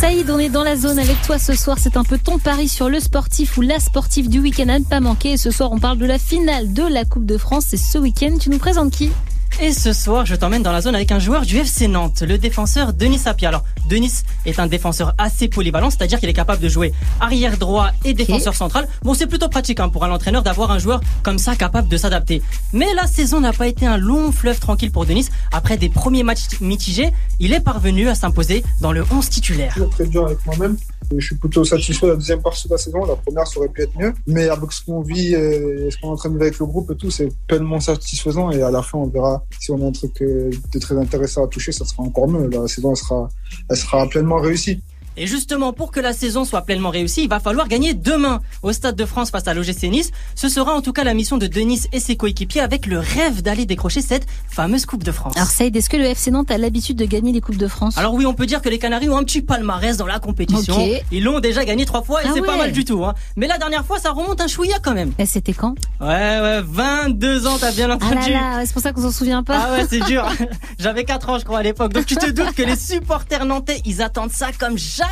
Saïd, on est dans la zone avec toi ce soir. C'est un peu ton pari sur le sportif ou la sportive du week-end à ne pas manquer. Et ce soir, on parle de la finale de la Coupe de France. C'est ce week-end. Tu nous présentes qui? Et ce soir, je t'emmène dans la zone avec un joueur du FC Nantes, le défenseur Denis Sapia. Alors, Denis est un défenseur assez polyvalent, c'est-à-dire qu'il est capable de jouer arrière droit et défenseur central. Bon, c'est plutôt pratique hein, pour un entraîneur d'avoir un joueur comme ça capable de s'adapter. Mais la saison n'a pas été un long fleuve tranquille pour Denis. Après des premiers matchs mitigés, il est parvenu à s'imposer dans le 11 titulaire. Très dur avec moi-même. Je suis plutôt satisfait de la deuxième partie de la saison. La première, ça aurait pu être mieux. Mais avec ce qu'on vit et ce qu'on est en train de vivre avec le groupe et tout, c'est pleinement satisfaisant. Et à la fin, on verra si on a un truc de très intéressant à toucher, ça sera encore mieux. La saison, sera, elle sera pleinement réussie. Et justement, pour que la saison soit pleinement réussie, il va falloir gagner demain au Stade de France face à l'OGC Nice. Ce sera en tout cas la mission de Denis et ses coéquipiers avec le rêve d'aller décrocher cette fameuse Coupe de France. Alors Saïd, est-ce que le FC Nantes a l'habitude de gagner les Coupes de France? Alors oui, on peut dire que les Canaries ont un petit palmarès dans la compétition. Ils l'ont déjà gagné trois fois et ah c'est pas mal du tout. Hein. Mais la dernière fois, ça remonte un chouïa quand même. Et c'était quand? Ouais, ouais, 22 ans, t'as bien entendu. Ah c'est pour ça qu'on s'en souvient pas. Ah ouais, c'est dur. J'avais 4 ans, je crois, à l'époque. Donc tu te doutes que les supporters nantais, ils attendent ça comme jamais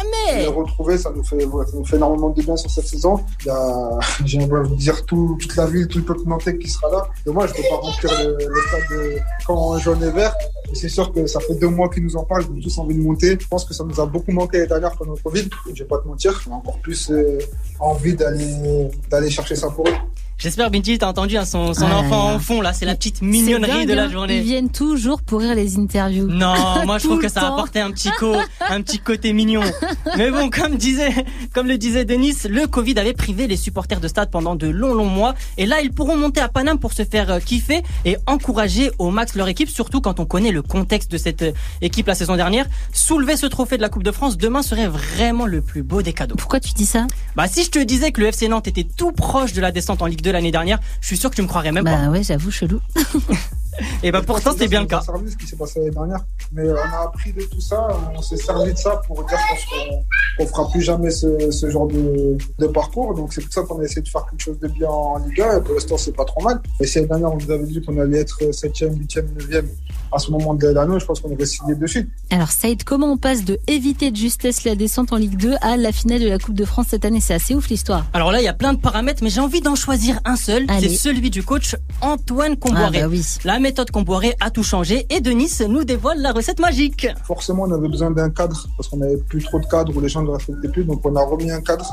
ça nous fait, ça nous fait énormément de bien sur cette saison. Il a, j'ai de dire tout, toute la ville, tout le peuple nantais qui sera là. Et moi, je ne peux pas remplir le, stade quand jaune et vert. Et c'est sûr que ça fait deux mois qu'ils nous en parlent, ils ont tous envie de monter. Je pense que ça nous a beaucoup manqué les dernières pendant le Covid. Je vais pas te mentir, j'ai encore plus euh, envie d'aller, d'aller chercher ça pour eux. J'espère, Binti, t'as entendu hein, son, son enfant en fond, là. C'est la petite mignonnerie de la hein. journée. Ils viennent toujours pour rire les interviews. Non, moi, je trouve que ça a apporté un petit, co, un petit côté mignon. Mais bon, comme disait, comme le disait Denis, le Covid avait privé les supporters de stade pendant de longs, longs mois. Et là, ils pourront monter à Paname pour se faire euh, kiffer et encourager au max leur équipe, surtout quand on connaît le contexte de cette euh, équipe la saison dernière. Soulever ce trophée de la Coupe de France demain serait vraiment le plus beau des cadeaux. Pourquoi tu dis ça? Bah, si je te disais que le FC Nantes était tout proche de la descente en Ligue de l'année dernière, je suis sûr que tu me croirais même bah pas. Bah ouais, j'avoue, chelou. Et bah pourtant c'était bien le cas. servi ce qui s'est passé l'année dernière, mais on a appris de tout ça, on s'est servi de ça pour dire qu'on qu'on fera plus jamais ce, ce genre de, de, parcours. Donc c'est pour ça qu'on a essayé de faire quelque chose de bien en Ligue 1. Et pour l'instant c'est pas trop mal. Et si l'année dernière on vous avait dit qu'on allait être 7e, 8e, 9e à ce moment de l'année, je pense qu'on aurait signé dessus. Alors Saïd, comment on passe de éviter de justesse la descente en Ligue 2 à la finale de la Coupe de France cette année? C'est assez ouf l'histoire. Alors là il y a plein de paramètres, mais j'ai envie d'en choisir un seul. C'est celui du coach Antoine Comboiré. Ah bah oui méthode Comboiré a tout changé et Denis nous dévoile la recette magique. Forcément, on avait besoin d'un cadre parce qu'on n'avait plus trop de cadres où les gens ne respectaient plus. Donc, on a remis un cadre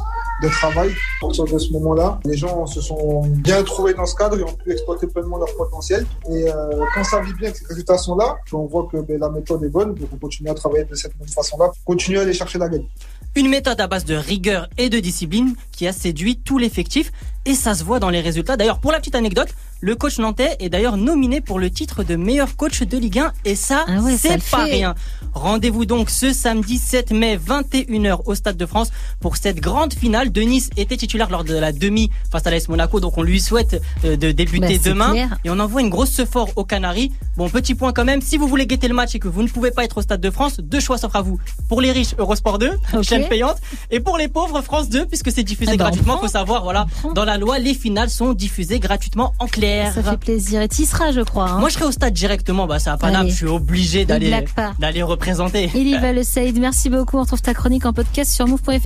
de travail. À partir de ce moment-là, les gens se sont bien trouvés dans ce cadre et ont pu exploiter pleinement leur potentiel. Et euh, quand ça vit bien, que ces résultats sont là, on voit que ben, la méthode est bonne. Donc, on continue à travailler de cette même façon-là, continuer à aller chercher la gagne. Une méthode à base de rigueur et de discipline qui a séduit tout l'effectif et ça se voit dans les résultats. D'ailleurs, pour la petite anecdote, le coach nantais est d'ailleurs nominé pour le titre de meilleur coach de Ligue 1 et ça, ah c'est pas rien. Rendez-vous donc ce samedi 7 mai 21h au Stade de France pour cette grande finale. Denis était titulaire lors de la demi face à l'AS Monaco, donc on lui souhaite euh, de débuter bah, demain et on envoie une grosse fort aux Canaries. Bon, petit point quand même, si vous voulez guetter le match et que vous ne pouvez pas être au Stade de France, deux choix s'offrent à vous. Pour les riches, Eurosport 2, chaîne payante, et pour les pauvres, France 2, puisque c'est diffusé ah bah, gratuitement. Faut savoir, voilà, dans la loi, les finales sont diffusées gratuitement en clair. Ça fait plaisir. Et tu seras, je crois. Hein. Moi, je serai au stade directement. Bah, ça à Paname. Je suis obligé d'aller, d'aller représenter. Il y va le Saïd. Merci beaucoup. On retrouve ta chronique en podcast sur move.fr.